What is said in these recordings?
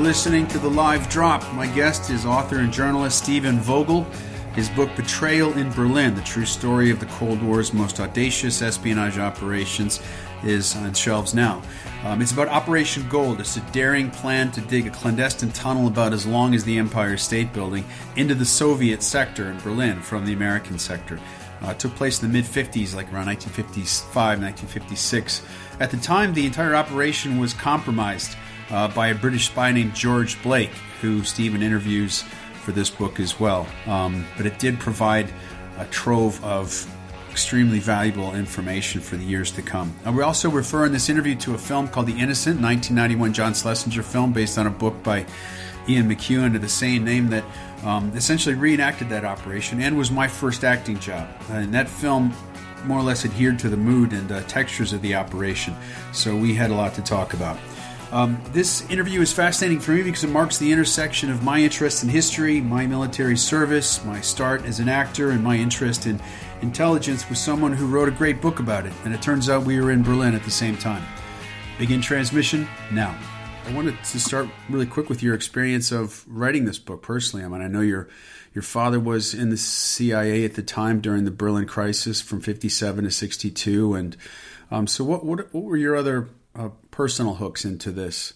listening to The Live Drop. My guest is author and journalist Stephen Vogel. His book, Betrayal in Berlin The True Story of the Cold War's Most Audacious Espionage Operations, is on shelves now. Um, it's about Operation Gold. It's a daring plan to dig a clandestine tunnel about as long as the Empire State Building into the Soviet sector in Berlin from the American sector. Uh, it took place in the mid 50s, like around 1955, 1956. At the time, the entire operation was compromised uh, by a British spy named George Blake, who Stephen interviews for this book as well. Um, but it did provide a trove of extremely valuable information for the years to come. And we also refer in this interview to a film called The Innocent, 1991 John Schlesinger film based on a book by Ian McEwan of the same name that um, essentially reenacted that operation and was my first acting job. And that film more or less adhered to the mood and uh, textures of the operation, so we had a lot to talk about. Um, this interview is fascinating for me because it marks the intersection of my interest in history, my military service, my start as an actor, and my interest in intelligence with someone who wrote a great book about it. And it turns out we were in Berlin at the same time. Begin transmission now. I wanted to start really quick with your experience of writing this book personally. I mean, I know your your father was in the CIA at the time during the Berlin crisis from '57 to '62, and um, so what, what what were your other uh, personal hooks into this?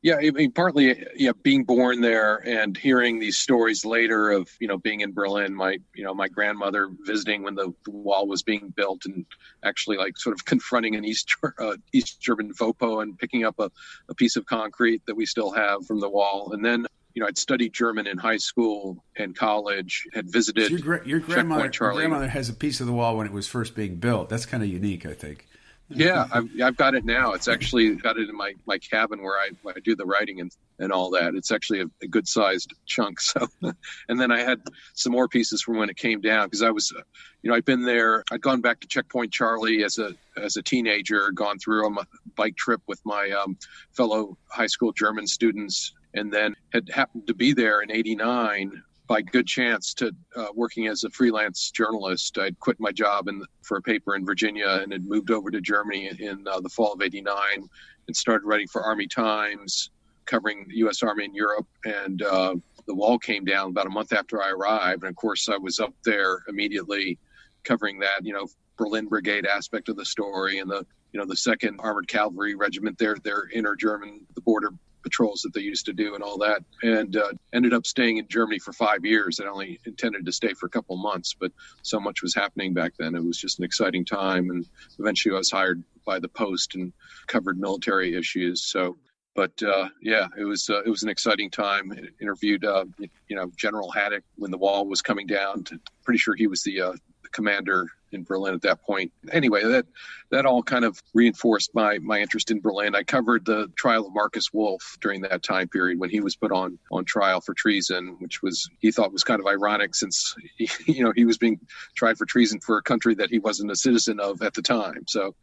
Yeah, I mean, partly, yeah, being born there and hearing these stories later of you know being in Berlin. My you know my grandmother visiting when the, the wall was being built and actually like sort of confronting an East uh, East German VoPo and picking up a, a piece of concrete that we still have from the wall. And then you know I'd studied German in high school and college. Had visited so your, your grandmother. Your grandmother has a piece of the wall when it was first being built. That's kind of unique, I think. Yeah, I've, I've got it now. It's actually got it in my, my cabin where I, I do the writing and, and all that. It's actually a, a good sized chunk. So, and then I had some more pieces from when it came down because I was, you know, I'd been there. I'd gone back to Checkpoint Charlie as a as a teenager, gone through on a bike trip with my um, fellow high school German students, and then had happened to be there in '89 by good chance to uh, working as a freelance journalist. I'd quit my job in, for a paper in Virginia and had moved over to Germany in uh, the fall of '89 and started writing for Army Times, covering the U.S. Army in Europe. And uh, the wall came down about a month after I arrived, and of course I was up there immediately covering that. You know, Berlin Brigade aspect of the story and the you know the Second Armored Cavalry Regiment, their their inner German, the border patrols that they used to do and all that. And uh, ended up staying in Germany for five years. I only intended to stay for a couple months, but so much was happening back then. It was just an exciting time. And eventually I was hired by the Post and covered military issues. So but uh, yeah, it was uh, it was an exciting time. I interviewed uh, you know General Haddock when the wall was coming down. Pretty sure he was the, uh, the commander in Berlin at that point. Anyway, that that all kind of reinforced my my interest in Berlin. I covered the trial of Markus Wolf during that time period when he was put on on trial for treason, which was he thought was kind of ironic since he, you know he was being tried for treason for a country that he wasn't a citizen of at the time. So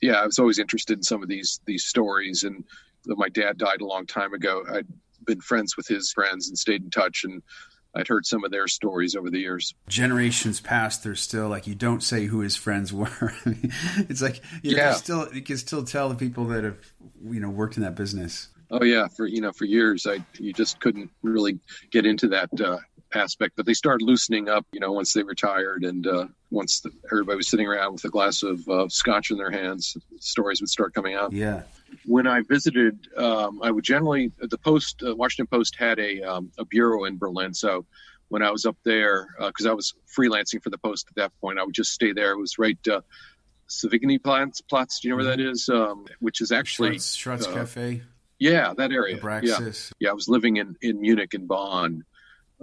yeah, I was always interested in some of these these stories and my dad died a long time ago. I'd been friends with his friends and stayed in touch and I'd heard some of their stories over the years. Generations past, they're still like you don't say who his friends were. it's like you yeah. still you can still tell the people that have you know worked in that business. Oh yeah, for you know for years I you just couldn't really get into that uh, aspect, but they started loosening up. You know once they retired and uh, once the, everybody was sitting around with a glass of uh, scotch in their hands, stories would start coming out. Yeah, when I visited, um, I would generally the Post, uh, Washington Post had a um, a bureau in Berlin. So when I was up there, because uh, I was freelancing for the Post at that point, I would just stay there. It was right. Uh, Platz, Platz, do you know where that is? Um, which is actually Schwarz, uh, Cafe. Yeah, that area. Yeah. yeah, I was living in, in Munich and Bonn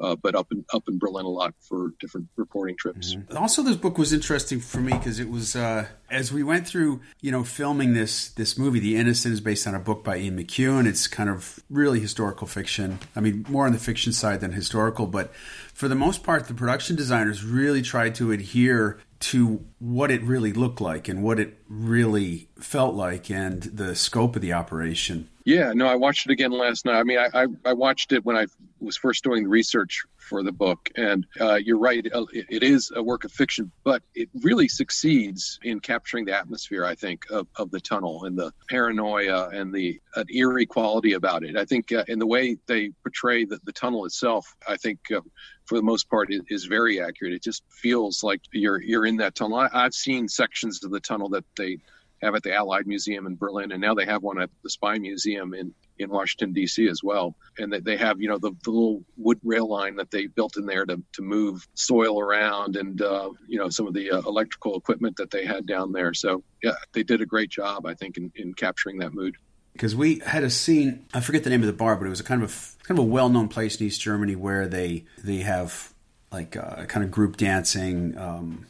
uh, but up in up in Berlin a lot for different reporting trips. Mm-hmm. Also, this book was interesting for me because it was uh, as we went through, you know, filming this this movie. The Innocent is based on a book by Ian McEwan. It's kind of really historical fiction. I mean, more on the fiction side than historical, but for the most part, the production designers really tried to adhere to what it really looked like and what it really felt like and the scope of the operation. Yeah, no, I watched it again last night. I mean, I, I, I watched it when I was first doing the research for the book. And uh, you're right, uh, it, it is a work of fiction, but it really succeeds in capturing the atmosphere, I think, of, of the tunnel and the paranoia and the uh, eerie quality about it. I think uh, in the way they portray the, the tunnel itself, I think uh, for the most part is, is, very accurate. It just feels like you're you're in that tunnel. I, I've seen sections of the tunnel that they have at the Allied Museum in Berlin, and now they have one at the Spy Museum in in Washington D.C. as well. And they, they have you know the, the, little wood rail line that they built in there to to move soil around, and uh, you know some of the uh, electrical equipment that they had down there. So yeah, they did a great job, I think, in, in capturing that mood. Because we had a scene, I forget the name of the bar, but it was a kind of a kind of a well known place in East Germany where they they have like uh, kind of group dancing. Um,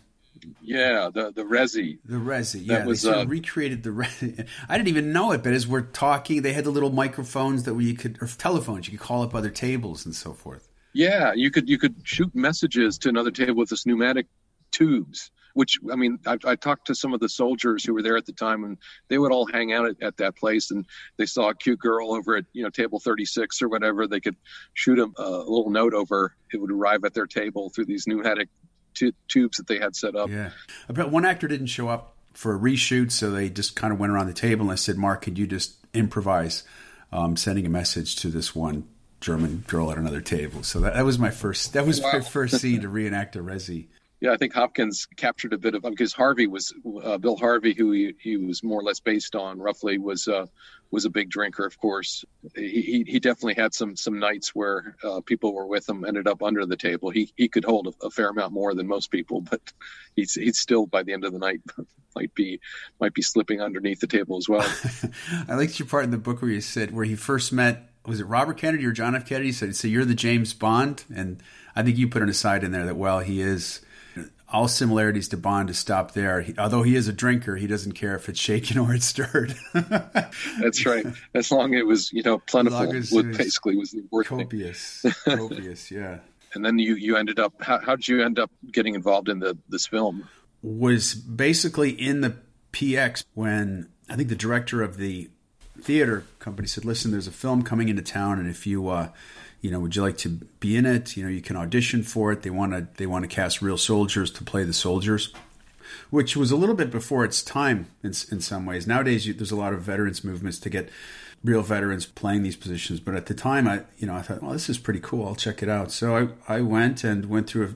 yeah, the the Resi. The Resi. Yeah, that was, they sort of uh, recreated the Resi. I didn't even know it, but as we're talking, they had the little microphones that you could, or telephones, you could call up other tables and so forth. Yeah, you could you could shoot messages to another table with this pneumatic tubes. Which I mean, I, I, talked to some of the soldiers who were there at the time, and they would all hang out at, at, that place. And they saw a cute girl over at you know table 36 or whatever. They could shoot a, a little note over. It would arrive at their table through these pneumatic t- tubes that they had set up. Yeah, but one actor didn't show up for a reshoot, so they just kind of went around the table and I said, "Mark, could you just improvise, um, sending a message to this one German girl at another table?" So that, that was my first. That was wow. my first scene to reenact a Resi. Yeah, I think Hopkins captured a bit of because Harvey was uh, Bill Harvey, who he, he was more or less based on, roughly was uh, was a big drinker. Of course, he he definitely had some some nights where uh, people were with him ended up under the table. He he could hold a, a, fair amount more than most people, but he's he's still by the end of the night might be might be slipping underneath the table as well. I liked your part in the book where you said where he first met was it Robert Kennedy or John F. Kennedy? He Said so you're the James Bond, and I think you put an aside in there that well he is all similarities to Bond to stop there. He, although he is a drinker, he doesn't care if it's shaken or it's stirred. That's right. As long as it was, you know, plentiful, was, basically was the word. Copious, copious, yeah. And then you you ended up. How, how did you end up getting involved in the this film? Was basically in the PX when I think the director of the theater company said, "Listen, there's a film coming into town, and if you." Uh, you know, would you like to be in it? You know, you can audition for it. They want to they want to cast real soldiers to play the soldiers, which was a little bit before its time in in some ways. Nowadays, you, there's a lot of veterans movements to get real veterans playing these positions, but at the time, I you know I thought, well, this is pretty cool. I'll check it out. So I I went and went through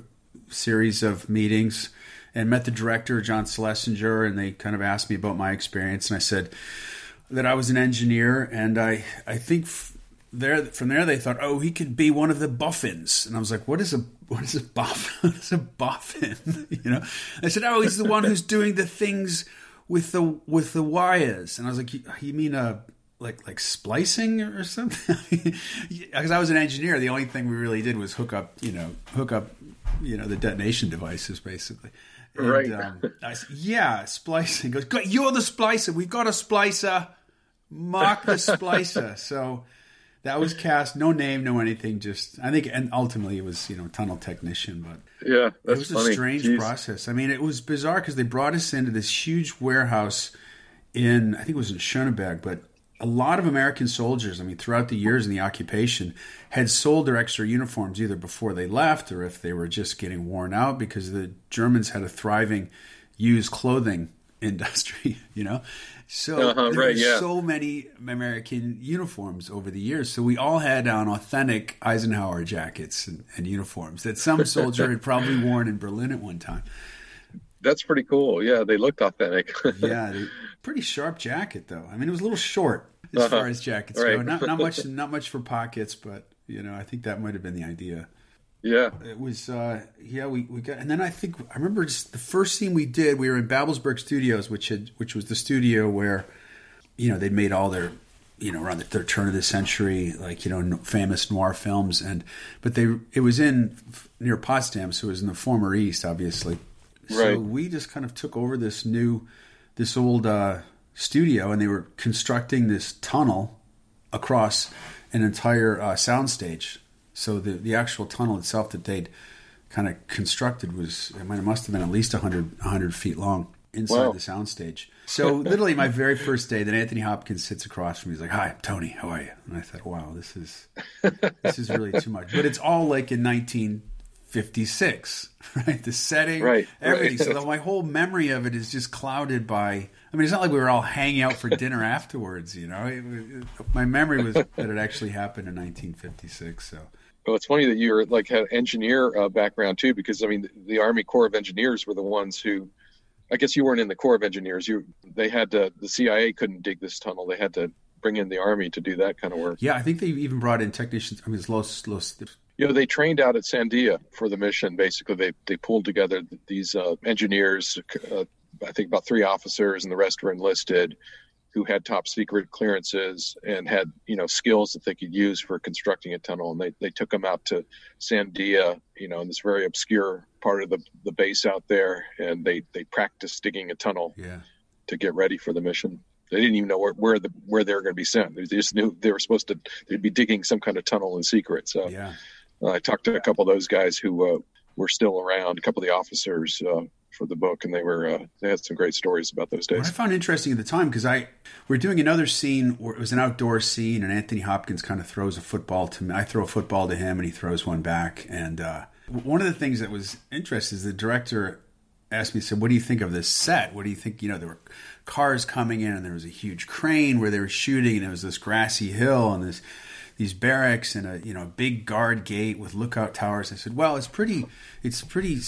a series of meetings and met the director John Schlesinger, and they kind of asked me about my experience, and I said that I was an engineer, and I I think there from there they thought, oh, he could be one of the boffins, and I was like, what is a what is a boffin? what is a boffin? you know, I said, oh, he's the one who's doing the things with the with the wires, and I was like, you, you mean a uh, like like splicing or something? Because I was an engineer, the only thing we really did was hook up, you know, hook up, you know, the detonation devices basically. And, right. Um, I said, yeah, splicing. He goes, you're the splicer. We've got a splicer. Mark the splicer. So that was cast. No name, no anything. Just I think, and ultimately it was you know tunnel technician. But yeah, it was funny. a strange Jeez. process. I mean, it was bizarre because they brought us into this huge warehouse in I think it was in Schöneberg, but a lot of American soldiers, I mean, throughout the years in the occupation, had sold their extra uniforms either before they left or if they were just getting worn out because the Germans had a thriving used clothing industry, you know. So uh-huh, there right, were yeah. so many American uniforms over the years. So we all had on authentic Eisenhower jackets and, and uniforms that some soldier had probably worn in Berlin at one time. That's pretty cool. Yeah, they looked authentic. yeah, they, pretty sharp jacket though. I mean, it was a little short as uh-huh. far as jackets right. go. Not not much not much for pockets, but you know, I think that might have been the idea. Yeah, it was. Uh, yeah, we, we got, and then I think I remember just the first scene we did. We were in Babelsberg Studios, which had which was the studio where, you know, they'd made all their, you know, around the, third turn of the century, like you know, famous noir films, and but they it was in near Potsdam, so it was in the former East, obviously. Right. So we just kind of took over this new, this old uh, studio, and they were constructing this tunnel across an entire uh, soundstage so the the actual tunnel itself that they'd kind of constructed was I mean, it must have been at least 100, 100 feet long inside wow. the soundstage. so literally my very first day, then Anthony Hopkins sits across from me. He's like, "Hi, I'm Tony. How are you?" And I thought, "Wow, this is this is really too much." But it's all like in 1956, right? The setting, right? Everything. Right. So my whole memory of it is just clouded by. I mean, it's not like we were all hanging out for dinner afterwards. You know, it, it, my memory was that it actually happened in 1956. So. Well, it's funny that you're like had engineer uh, background too, because I mean, the, the Army Corps of Engineers were the ones who I guess you weren't in the Corps of Engineers. You they had to, the CIA couldn't dig this tunnel. They had to bring in the Army to do that kind of work. Yeah, I think they even brought in technicians. I mean, it's Los Los. You know, they trained out at Sandia for the mission. Basically, they they pulled together these uh, engineers. Uh, I think about three officers, and the rest were enlisted who had top secret clearances and had you know skills that they could use for constructing a tunnel. And they, they took them out to sandia you know in this very obscure part of the, the base out there. And they they practiced digging a tunnel yeah. to get ready for the mission. They didn't even know where, where the where they were going to be sent. They just knew they were supposed to they'd be digging some kind of tunnel in secret. So yeah. uh, i talked to a couple of those guys who uh, were still around a couple of the officers uh, for the book, and they were uh, they had some great stories about those days. What I found interesting at the time because I we're doing another scene where it was an outdoor scene, and Anthony Hopkins kind of throws a football to me. I throw a football to him, and he throws one back. And uh, one of the things that was interesting is the director asked me, said, "What do you think of this set? What do you think? You know, there were cars coming in, and there was a huge crane where they were shooting, and it was this grassy hill, and this." these barracks and a you know big guard gate with lookout towers. I said, well, it's pretty, it's pretty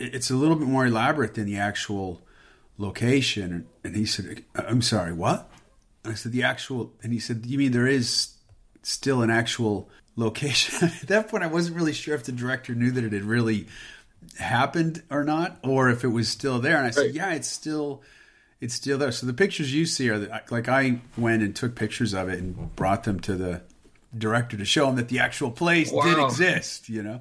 it's a little bit more elaborate than the actual location. And he said, I'm sorry, what? And I said, the actual, and he said, you mean there is still an actual location? At that point, I wasn't really sure if the director knew that it had really happened or not, or if it was still there. And I said, right. yeah, it's still, it's still there. So the pictures you see are the, like I went and took pictures of it and brought them to the director to show him that the actual place wow. did exist, you know?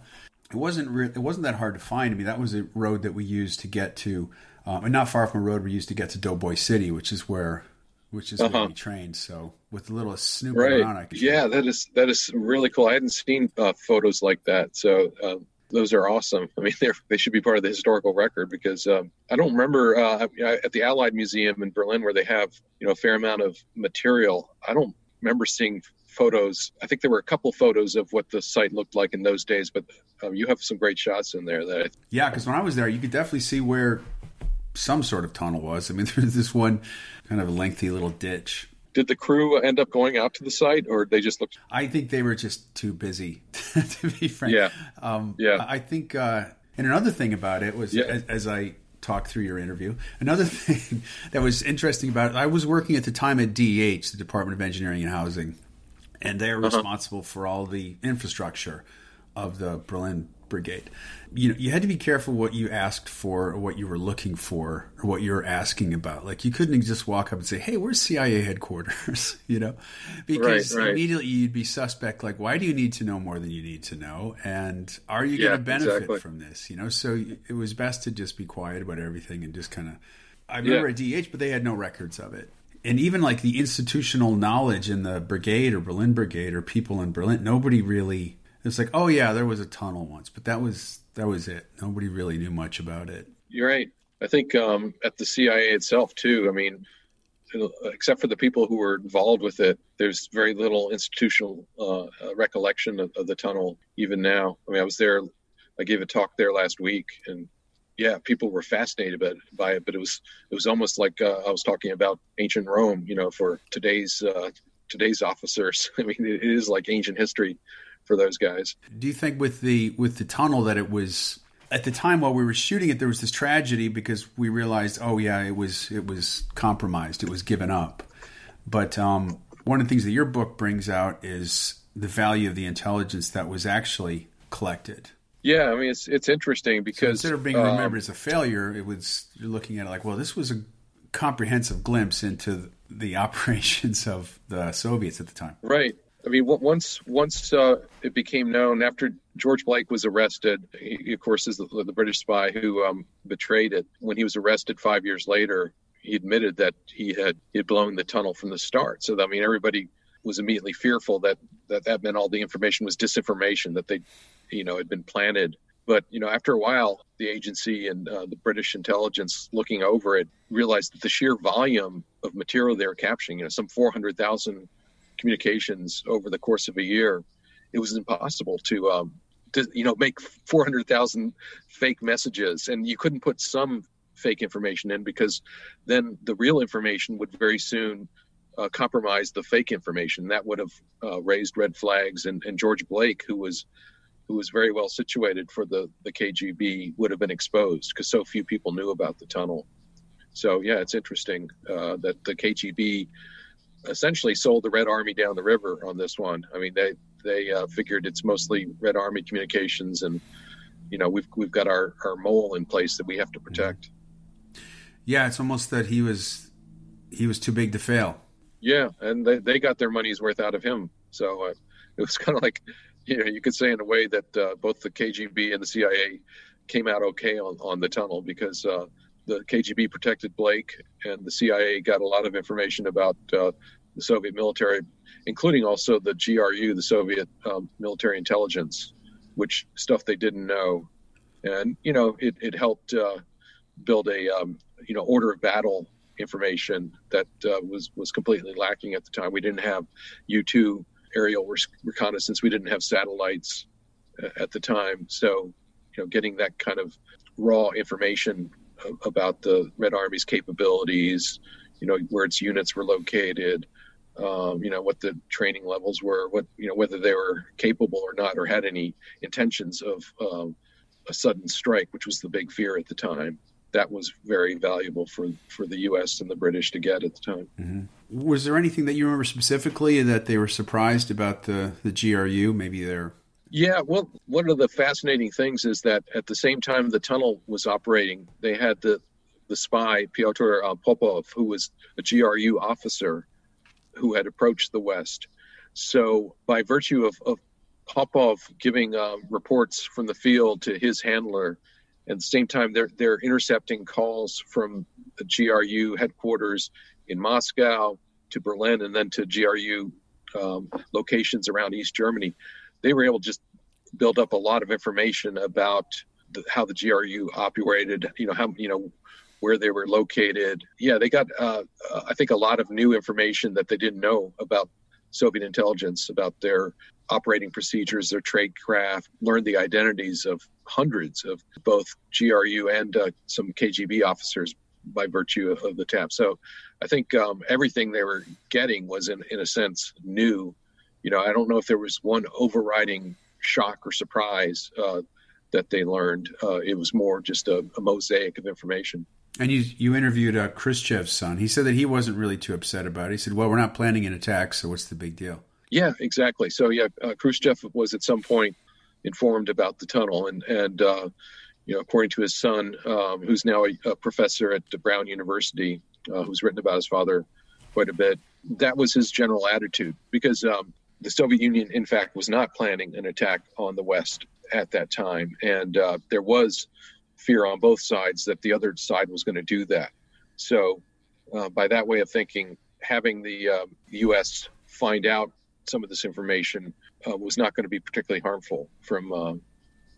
It wasn't re- it wasn't that hard to find. I mean, that was a road that we used to get to, um, and not far from a road we used to get to Doughboy City, which is where which is uh-huh. where we trained. So with a little snoop right. around, I could yeah, that is that is really cool. I hadn't seen uh, photos like that, so uh, those are awesome. I mean, they they should be part of the historical record because um, I don't remember uh, at the Allied Museum in Berlin where they have you know a fair amount of material. I don't remember seeing photos. I think there were a couple photos of what the site looked like in those days, but um, you have some great shots in there. That I... yeah, because when I was there, you could definitely see where some sort of tunnel was. I mean, there's this one kind of lengthy little ditch. Did the crew end up going out to the site, or they just looked? I think they were just too busy, to be frank. Yeah, um, yeah. I think, uh, and another thing about it was, yeah. as, as I talk through your interview. Another thing that was interesting about it, I was working at the time at DH, the Department of Engineering and Housing, and they're uh-huh. responsible for all the infrastructure of the Berlin Brigade. You know, you had to be careful what you asked for, or what you were looking for, or what you were asking about. Like you couldn't just walk up and say, "Hey, where's CIA headquarters?" you know, because right, right. immediately you'd be suspect. Like, why do you need to know more than you need to know? And are you yeah, going to benefit exactly. from this? You know, so it was best to just be quiet about everything and just kind of. I remember yeah. at DH, but they had no records of it and even like the institutional knowledge in the brigade or Berlin Brigade or people in Berlin, nobody really. It's like, oh yeah, there was a tunnel once, but that was that was it. Nobody really knew much about it. You're right. I think um, at the CIA itself too. I mean, except for the people who were involved with it, there's very little institutional uh, recollection of, of the tunnel even now. I mean, I was there. I gave a talk there last week, and yeah, people were fascinated by, by it, but it was it was almost like uh, I was talking about ancient Rome, you know, for today's uh, today's officers. I mean, it is like ancient history for those guys. Do you think with the with the tunnel that it was at the time while we were shooting it, there was this tragedy because we realized, oh yeah, it was it was compromised, it was given up. But um, one of the things that your book brings out is the value of the intelligence that was actually collected yeah, I mean it's it's interesting because so instead of being remembered um, as a failure, it was you're looking at it like, well, this was a comprehensive glimpse into the operations of the Soviets at the time. Right. I mean, once once uh, it became known after George Blake was arrested, he, of course is the, the British spy who um, betrayed it. When he was arrested five years later, he admitted that he had he had blown the tunnel from the start. So I mean, everybody was immediately fearful that that that meant all the information was disinformation that they you know had been planted But you know, after a while, the agency and uh, the British intelligence looking over it realized that the sheer volume of material they were capturing, you know, some 400,000 communications over the course of a year, it was impossible to, um, to you know, make 400,000 fake messages, and you couldn't put some fake information in because then the real information would very soon uh, compromise the fake information. That would have uh, raised red flags, and, and George Blake, who was who was very well situated for the, the KGB, would have been exposed because so few people knew about the tunnel. So, yeah, it's interesting uh, that the KGB essentially sold the Red Army down the river on this one. I mean, they they uh, figured it's mostly Red Army communications, and you know we've we've got our our mole in place that we have to protect. Yeah, it's almost that he was he was too big to fail. Yeah, and they they got their money's worth out of him. So uh, it was kind of like you know, you could say in a way that uh, both the KGB and the CIA came out okay on, on the tunnel because uh, the KGB protected Blake and the CIA got a lot of information about uh, the Soviet military, including also the GRU, the Soviet um, military intelligence, which stuff they didn't know. And, you know, it, it helped uh, build a, um, you know, order of battle information that uh, was, was completely lacking at the time. We didn't have U 2 aerial reconnaissance. We didn't have satellites uh, at the time, so you know, getting that kind of raw information about the Red Army's capabilities, you know, where its units were located, um, you know, what the training levels were, what you know, whether they were capable or not, or had any intentions of um, a sudden strike, which was the big fear at the time that was very valuable for for the U.S. and the British to get at the time. Mm-hmm. Was there anything that you remember specifically that they were surprised about the the GRU? Maybe they're yeah, well, one of the fascinating things is that at the same time the tunnel was operating, they had the the spy Pyotr uh, Popov, who was a GRU officer, who had approached the West. So, by virtue of, of Popov giving uh, reports from the field to his handler, at the same time, they're they're intercepting calls from the GRU headquarters in Moscow to Berlin and then to GRU um, locations around East Germany. They were able to just build up a lot of information about the, how the GRU operated. You know how you know where they were located. Yeah, they got uh, I think a lot of new information that they didn't know about Soviet intelligence about their operating procedures, their trade craft, learned the identities of hundreds of both GRU and uh, some KGB officers by virtue of, of, the tap. So I think um, everything they were getting was, in, in a sense, new. You know, I don't know if there was one overriding shock or surprise uh, that they learned. Uh, it was more just a, a, mosaic of information. And you you interviewed uh, Khrushchev's son. He said that he wasn't really too upset about it. He said, "Well, we're not planning an attack, so what's the big deal?" Yeah, exactly. So yeah, uh, Khrushchev was at some point informed about the tunnel, and and uh, you know, according to his son, um, who's now a, a, professor at Brown University, uh, who's written about his father quite a bit, that was his general attitude because um, the Soviet Union, in fact, was not planning an attack on the West at that time, and uh, there was fear on both sides that the other side was going to do that. So, uh, by that way of thinking, having the U.S. Um, find out some of this information uh, was not going to be particularly harmful from uh,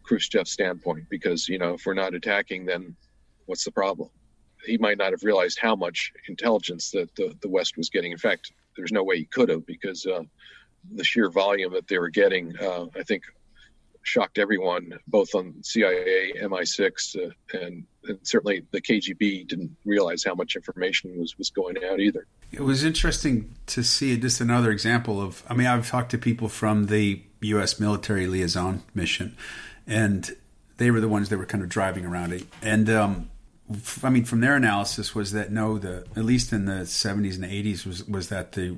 Khrushchev's standpoint, because you know if we're not attacking, then what's the problem? He might not have realized how much intelligence that the, the West was getting. In fact, there's no way he could have because uh, the sheer volume that they were getting, uh, I think, shocked everyone, both on CIA, MI6, uh, and, and, certainly the KGB didn't realize how much information was, was going out either. It was interesting to see just another example of. I mean, I've talked to people from the U.S. military liaison mission, and they were the ones that were kind of driving around it. And um, I mean, from their analysis was that no, the at least in the 70s and 80s was was that the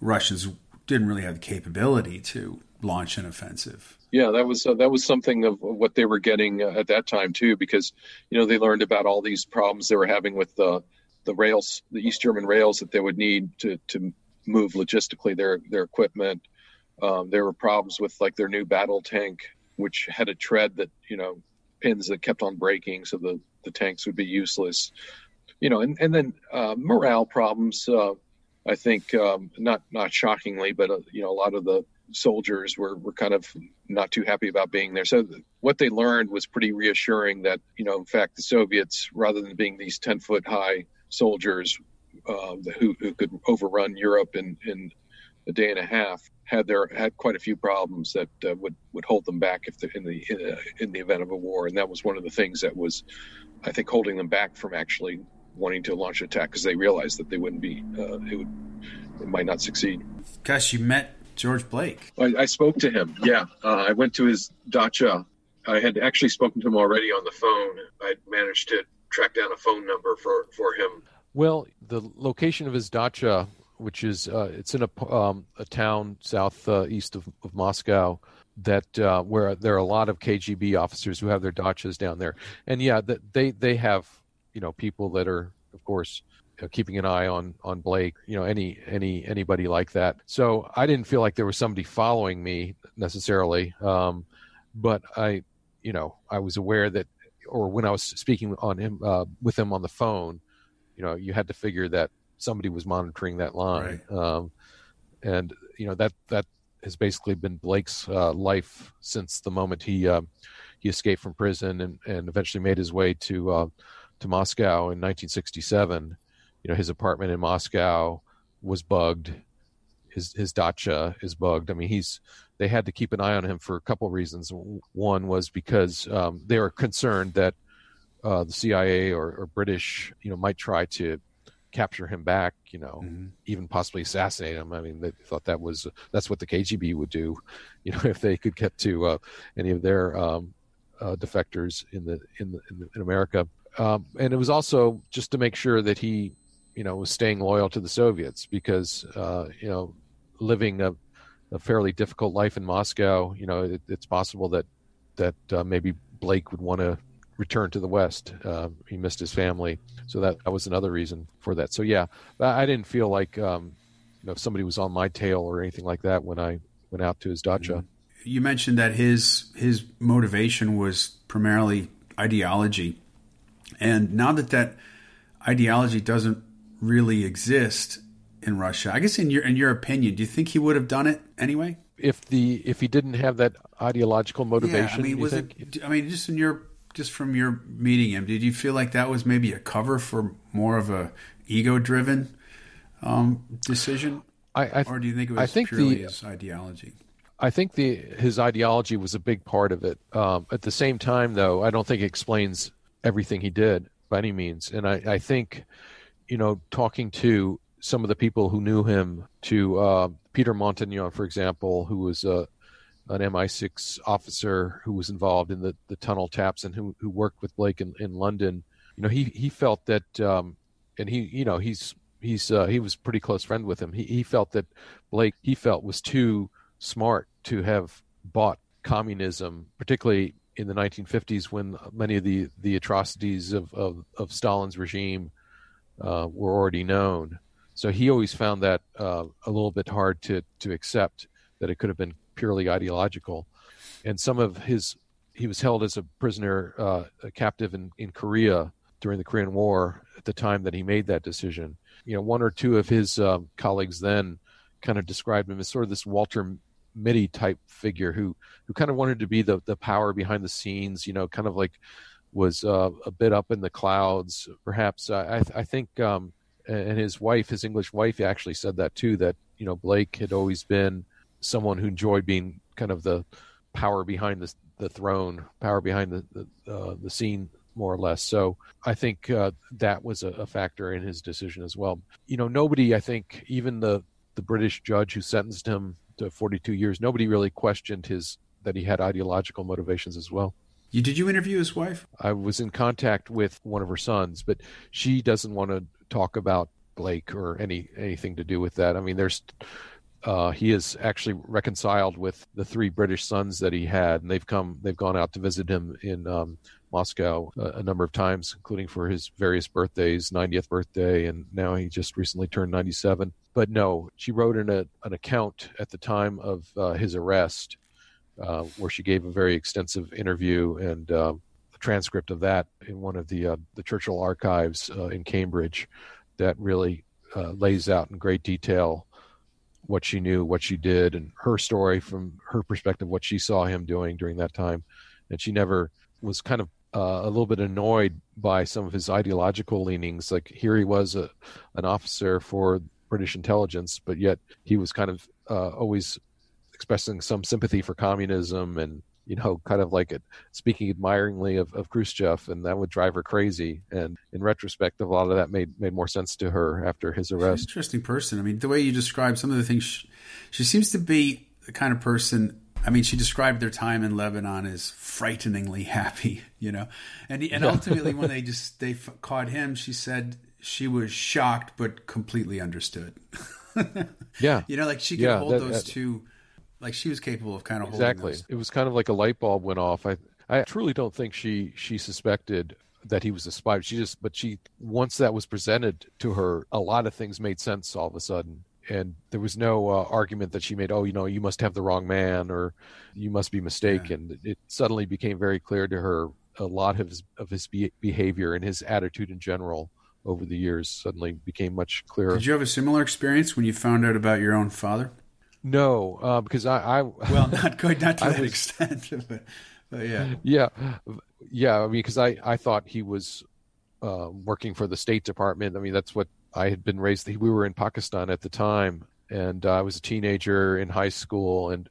Russians didn't really have the capability to launch an offensive. Yeah, that was uh, that was something of what they were getting uh, at that time too, because you know they learned about all these problems they were having with the the rails, the East German rails that they would need to to move logistically their their equipment. Um, there were problems with like their new battle tank, which had a tread that you know pins that kept on breaking, so the the tanks would be useless. You know, and and then uh, morale problems. I think um, not not shockingly, but uh, you know a lot of the soldiers were, were kind of not too happy about being there. So what they learned was pretty reassuring that, you know, in fact, the Soviets, rather than being these 10 foot high soldiers uh, who, who could overrun Europe in, in a day and a half, had there had quite a few problems that uh, would would hold them back if in the in, in, the event of a war, and that was one of the things that was, I think, holding them back from actually wanting to launch an attack because they realized that they wouldn't be uh, it would it might not succeed. Gus, you met George Blake. I, I spoke to him. Yeah, uh, I went to his dacha. I had actually spoken to him already on the phone. I managed to track down a phone number for for him. Well, the location of his dacha which is uh, it's in a, um, a town southeast uh, of, of Moscow that uh, where there are a lot of KGB officers who have their dachas down there, and yeah, that they they have you know people that are of course uh, keeping an eye on on Blake, you know any any anybody like that. So I didn't feel like there was somebody following me necessarily, um, but I you know I was aware that or when I was speaking on him uh, with him on the phone, you know you had to figure that somebody was monitoring that line. Right. Um, and you know that that has basically been Blake's uh, life since the moment he uh, he escaped from prison and, and eventually made his way to uh, to Moscow in 1967. You know, his apartment in Moscow was bugged. His his dacha is bugged. I mean, he's they had to keep an eye on him for a couple of reasons. One was because um, they were concerned that uh, the CIA or, or British, you know, might try to capture him back, you know, mm-hmm. even possibly assassinate him. I mean, they thought that was that's what the KGB would do, you know, if they could get to uh, any of their um, uh, defectors in the in the, in, the, in America. Um, and it was also just to make sure that he, you know, was staying loyal to the Soviets because uh, you know, living a, a, fairly difficult life in Moscow, you know, it, it's possible that that uh, maybe Blake would want to return to the West. Uh, he missed his family, so that, that was another reason for that. So yeah, I didn't feel like um, you know if somebody was on my tail or anything like that when I went out to his dacha. You mentioned that his his motivation was primarily ideology, and now that that ideology doesn't really exist in Russia, I guess in your in your opinion, do you think he would have done it anyway? If the if he didn't have that ideological motivation, yeah, I mean, was think? it? I mean, just in your just from your meeting him, did you feel like that was maybe a cover for more of a ego driven um, decision? I, I, or do you think it was I think purely the, his ideology? I think the his ideology was a big part of it. Um, at the same time, though, I don't think it explains everything he did by any means. And I, I think, you know, talking to some of the people who knew him, to uh, Peter Montagnon, for example, who was a an MI6 officer who was involved in the, the tunnel taps and who, who worked with Blake in, in London. You know, he, he felt that, um, and he, you know, he's, he's, uh, he was pretty close friend with him. He, he felt that Blake, he felt was too smart to have bought communism, particularly in the 1950s when many of the, the atrocities of, of, of Stalin's regime uh, were already known. So he always found that uh, a little bit hard to, to accept that it could have been purely ideological. And some of his, he was held as a prisoner, uh, a captive in, in Korea during the Korean War at the time that he made that decision. You know, one or two of his um, colleagues then kind of described him as sort of this Walter Mitty type figure who who kind of wanted to be the the power behind the scenes. You know, kind of like was uh, a bit up in the clouds. Perhaps I, I think, um, and his wife, his English wife, actually said that too. That you know Blake had always been someone who enjoyed being kind of the power behind the the throne, power behind the the, uh, the scene, more or less. So I think uh, that was a, a, factor in his decision as well. You know, nobody, I think, even the the British judge who sentenced him to 42 years, nobody really questioned his that he had ideological motivations as well. You, did you interview his wife? I was in contact with one of her sons, but she doesn't want to talk about Blake or any anything to do with that. I mean, there's uh, he is actually reconciled with the three British sons that he had, and they've come, they've gone out to visit him in um, Moscow a, a, number of times, including for his various birthdays, 90th birthday, and now he just recently turned 97. But no, she wrote in a, an account at the time of uh, his arrest, uh, where she gave a very extensive interview and uh, a transcript of that in one of the uh, the Churchill archives uh, in Cambridge, that really lays out in great detail what she knew, what she did, and her story from her perspective, what she saw him doing during that time. And she never was kind of uh, a little bit annoyed by some of his ideological leanings. Like here he was a, an officer for British intelligence, but yet he was kind of uh, always expressing some sympathy for communism and you know, kind of like it, speaking admiringly of, of Khrushchev, and that would drive her crazy. And in retrospect, a lot of that made made more sense to her after his arrest. Interesting person. I mean, the way you describe some of the things, she, she seems to be the kind of person. I mean, she described their time in Lebanon as frighteningly happy, you know, and he, and ultimately when they just they f- caught him, she said she was shocked but completely understood. yeah, you know, like she could yeah, hold that, those that, two like she was capable of kind of holding. exactly. It was kind of like a light bulb went off. I I truly don't think she she suspected that he was a spy. She just, but she once that was presented to her, a lot of things made sense all of a sudden, and there was no uh, argument that she made. Oh, you know, you must have the wrong man, or you must be mistaken. Yeah. It suddenly became very clear to her a lot of his of his be- behavior and his attitude in general over the years suddenly became much clearer. Did you have a similar experience when you found out about your own father? No, uh, because I, I well, not quite not to that was, extent, but, but, yeah, yeah, yeah. I mean, because I, I thought he was uh, working for the State Department. I mean, that's what I had been raised. We were in Pakistan at the time, and uh, I was a teenager in high school. And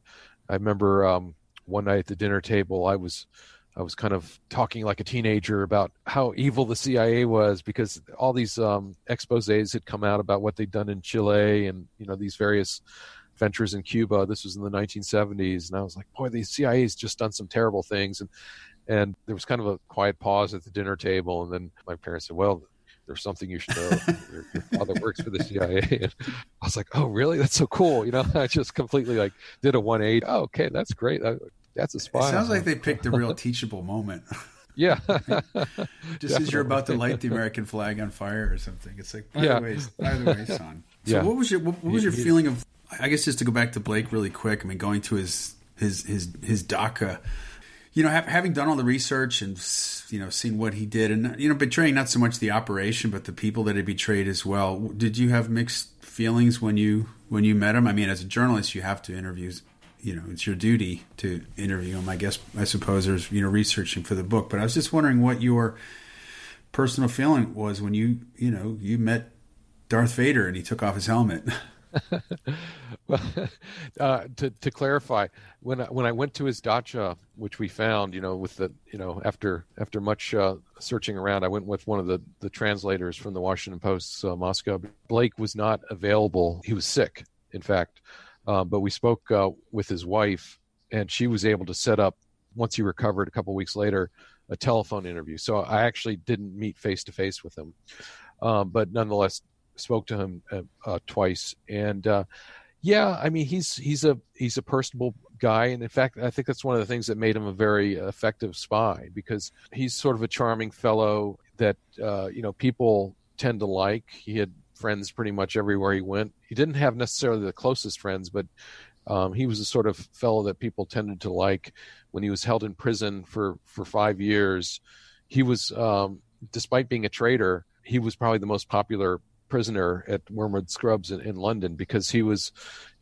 I remember um, one night at the dinner table, I was I was kind of talking like a teenager about how evil the CIA was because all these um, exposés had come out about what they'd done in Chile and you know these various ventures in Cuba. This was in the 1970s, and I was like, boy, the CIA's just done some terrible things. And and there was kind of a quiet pause at the dinner table, and then my parents said, well. There's something you should know. your, your father works for the CIA. And I was like, "Oh, really? That's so cool!" You know, I just completely like did a 180. Oh, okay, that's great. that's a spy. It sounds like they picked a real teachable moment. Yeah. Just as you're about to light the American flag on fire or something. It's like, by yeah. the way, by the way, son. So yeah. what was your what, what was your feeling of I guess just to go back to Blake really quick. I mean, going to his his his his dacha, you know, ha- having done all the research and you know seen what he did, and you know, betraying not so much the operation but the people that he betrayed as well. Did you have mixed feelings when you when you met him? I mean, as a journalist, you have to interview. You know, it's your duty to interview him. I guess I suppose there's you know researching for the book, but I was just wondering what your personal feeling was when you you know you met Darth Vader and he took off his helmet. uh, to to clarify, when I, when I went to his dacha, which we found, you know, with the you know after after much uh, searching around, I went with one of the the translators from the Washington Post's uh, Moscow. Blake was not available; he was sick, in fact. Uh, but we spoke uh, with his wife, and she was able to set up once he recovered a couple weeks later a telephone interview. So I actually didn't meet face to face with him, um, but nonetheless spoke to him uh, uh, twice, and uh, yeah, I mean he's he's a he's a personable guy, and in fact, I think that's one of the things that made him a very effective spy because he's sort of a charming fellow that uh, you know people tend to like. He had friends pretty much everywhere he went. He didn't have necessarily the closest friends, but um, he was the sort of fellow that people tended to like. When he was held in prison for for five years, he was, um, despite being a traitor, he was probably the most popular prisoner at Wormwood Scrubs in, in, London because he was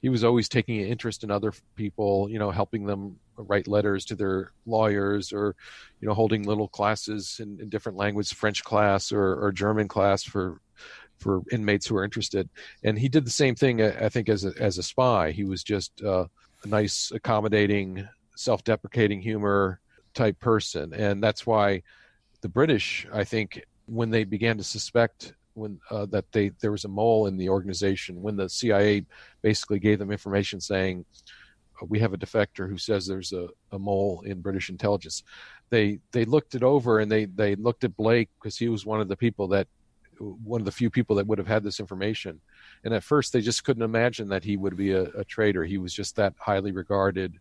he was always taking an interest in other people, you know, helping them write letters to their lawyers or you know holding little classes in, in different languages, French class or, or German class for for inmates who are interested. And he did the same thing, I think, as a, as a spy. He was just uh, a nice, accommodating, self-deprecating humor type person, and that's why the British, I think, when they began to suspect when uh, that they there was a mole in the organization when the CIA basically gave them information saying uh, we have a defector who says there's a, a mole in British intelligence. They they looked it over and they they looked at Blake because he was one of the people that one of the few people that would have had this information. And at first they just couldn't imagine that he would be a, a traitor. He was just that highly regarded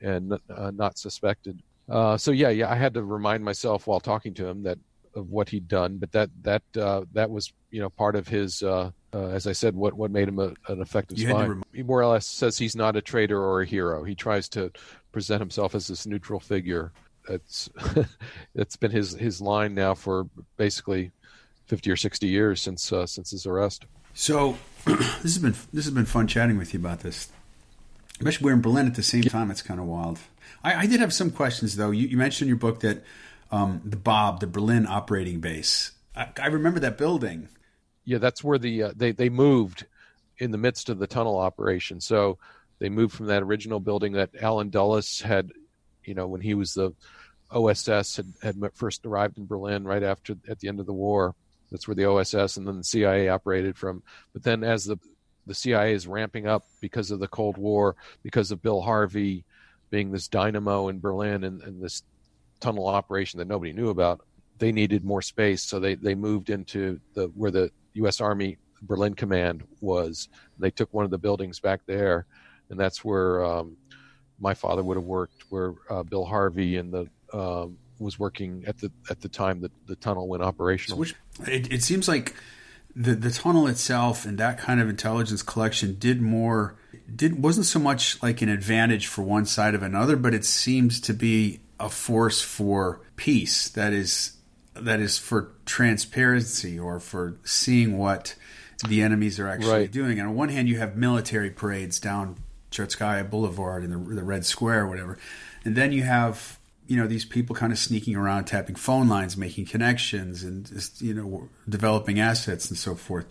and uh, not suspected. Uh, so yeah, yeah, I had to remind myself while talking to him that of what he'd done, but that that uh, that was you know part of his. Uh, uh, as I said, what what made him a, an effective you spy. Rem- he more or less says he's not a traitor or a hero. He tries to present himself as this neutral figure. It's it's been his his line now for basically fifty or sixty years since uh, since his arrest. So this has been this has been fun chatting with you about this. Especially we're in Berlin at the same time. It's kind of wild. I, I did have some questions though. You, you mentioned in your book that um, the Bob, the Berlin operating base. I, I remember that building. Yeah, that's where the uh, they they moved in the midst of the tunnel operation. So they moved from that original building that Allen Dulles had, you know, when he was the OSS had, had first arrived in Berlin right after at the end of the war. That's where the OSS and then the CIA operated from. But then as the the CIA is ramping up because of the Cold War, because of Bill Harvey being this dynamo in Berlin and, and this tunnel operation that nobody knew about, they needed more space, so they they moved into the where the U.S. Army Berlin Command was. They took one of the buildings back there, and that's where um, my father would have worked, where uh, Bill Harvey and the um, was working at the at the time that the tunnel went operational. Which, it, it seems like the the tunnel itself and that kind of intelligence collection did more did wasn't so much like an advantage for one side of another, but it seems to be a force for peace. That is that is for transparency or for seeing what the enemies are actually right. doing. And on one hand, you have military parades down Tverskaya Boulevard in the, the Red Square or whatever, and then you have you know these people kind of sneaking around, tapping phone lines, making connections, and just, you know developing assets and so forth.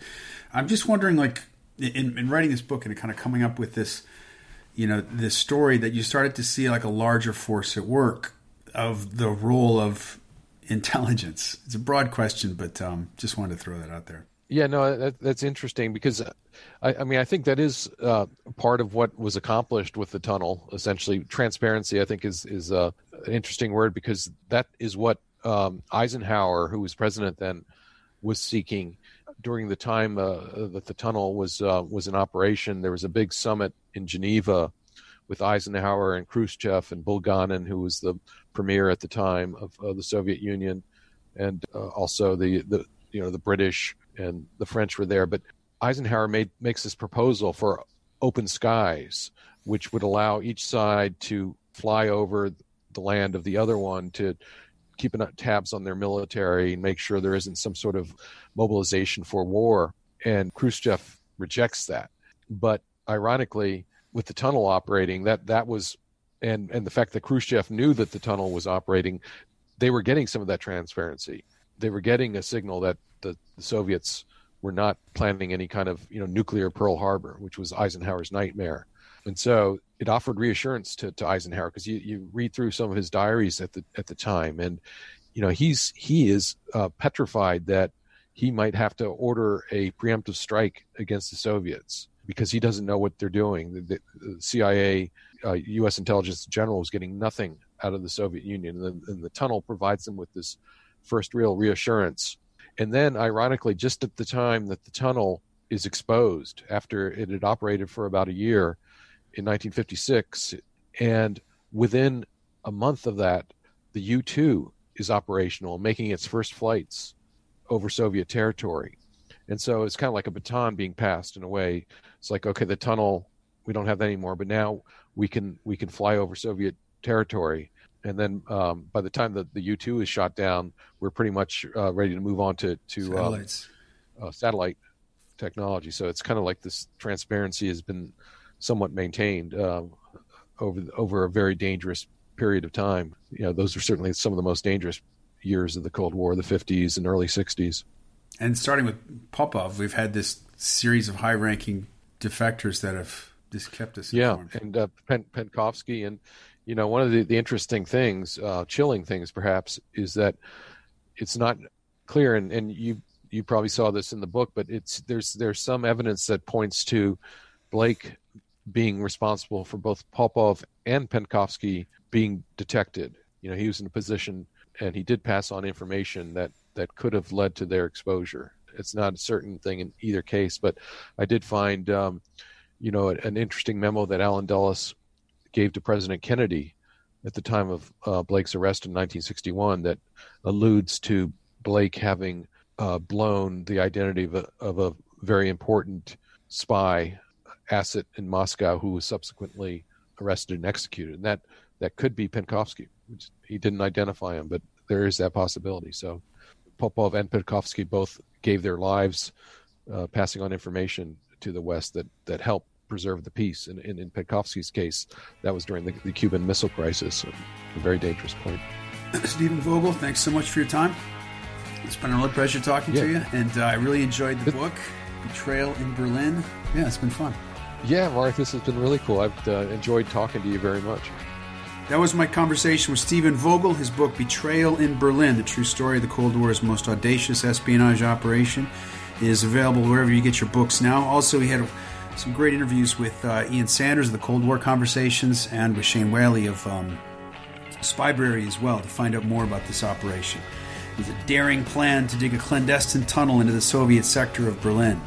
I'm just wondering, like in, in writing this book and kind of coming up with this, you know, this story that you started to see like a larger force at work of the role of intelligence? It's a broad question, but um, just wanted to throw that out there. Yeah, no, that, that's interesting because uh, I, I, mean I think that is uh, part of what was accomplished with the tunnel. Essentially, transparency I think is is uh, an interesting word because that is what um, Eisenhower, who was president then, was seeking during the time uh, that the tunnel was uh, was in operation. There was a big summit in Geneva with Eisenhower and Khrushchev and Bulganin, who was the premier at the time of, the Soviet Union, and uh, also the, the you know the British and the French were there. But Eisenhower made makes this proposal for open skies, which would allow each side to fly over the land of the other one to keep tabs on their military and make sure there isn't some sort of mobilization for war. And Khrushchev rejects that. But ironically, with the tunnel operating, that that was and and the fact that Khrushchev knew that the tunnel was operating, they were getting some of that transparency. They were getting a signal that the, the Soviets were not planning any kind of you know nuclear Pearl Harbor, which was Eisenhower's nightmare. And so it offered reassurance to, to Eisenhower because you, you read through some of his diaries at the at the time, and you know he's he is uh, petrified that he might have to order a preemptive strike against the Soviets because he doesn't know what they're doing. The, the CIA, uh, U.S. intelligence general is getting nothing out of the Soviet Union, and the, and the tunnel provides them with this first real reassurance. And then, ironically, just at the time that the tunnel is exposed, after it had operated for about a year in 1956, and within a month of that, the U 2 is operational, making its first flights over Soviet territory. And so it's kind of like a baton being passed in a way. It's like okay the tunnel we don't have that anymore but now we can we can fly over soviet territory. And then um, by the time that the u2 is shot down we're pretty much uh, ready to move on to to um, uh, satellite technology. So it's kind of like this transparency has been somewhat maintained uh, over over a very dangerous period of time. You know those are certainly some of the most dangerous years of the cold war the 50s and early 60s and starting with popov we've had this series of high ranking defectors that have just kept us yeah and uh, Pen- penkovsky and you know one of the, the interesting things uh, chilling things perhaps is that it's not clear and, and you you probably saw this in the book but it's there's there's some evidence that points to blake being responsible for both popov and penkovsky being detected. You know he was in a position and he did pass on information that that could have led to their exposure it's not a certain thing in either case. But I did find, um, you know, an interesting memo that Allen Dulles gave to President Kennedy at the time of uh, Blake's arrest in 1961 that alludes to Blake having uh, blown the identity of a, of a very important spy asset in Moscow who was subsequently arrested and executed. And that, that could be Penkovsky. He didn't identify him, but there is that possibility. So Popov and Penkovsky both gave their lives uh, passing on information to the West that that helped preserve the peace. And in, in, Penkovsky's case, that was during the, the Cuban Missile Crisis, a very dangerous point. Stephen Vogel, thanks so much for your time. It's been a real pleasure talking yeah. to you, and uh, I really enjoyed the book, Betrayal in Berlin. Yeah, it's been fun. Yeah, Mark, this has been really cool. I've uh, enjoyed talking to you very much. That was my conversation with Stephen Vogel. His book, Betrayal in Berlin The True Story of the Cold War's Most Audacious Espionage Operation, is available wherever you get your books now. Also, he had some great interviews with uh, Ian Sanders of the Cold War Conversations and with Shane Whaley of um, Spybrary as well to find out more about this operation. It was a daring plan to dig a clandestine tunnel into the Soviet sector of Berlin.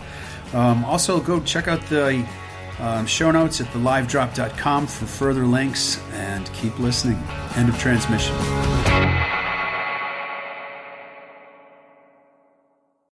Um, also, go check out the um, show notes at thelivedrop.com for further links and keep listening. End of transmission.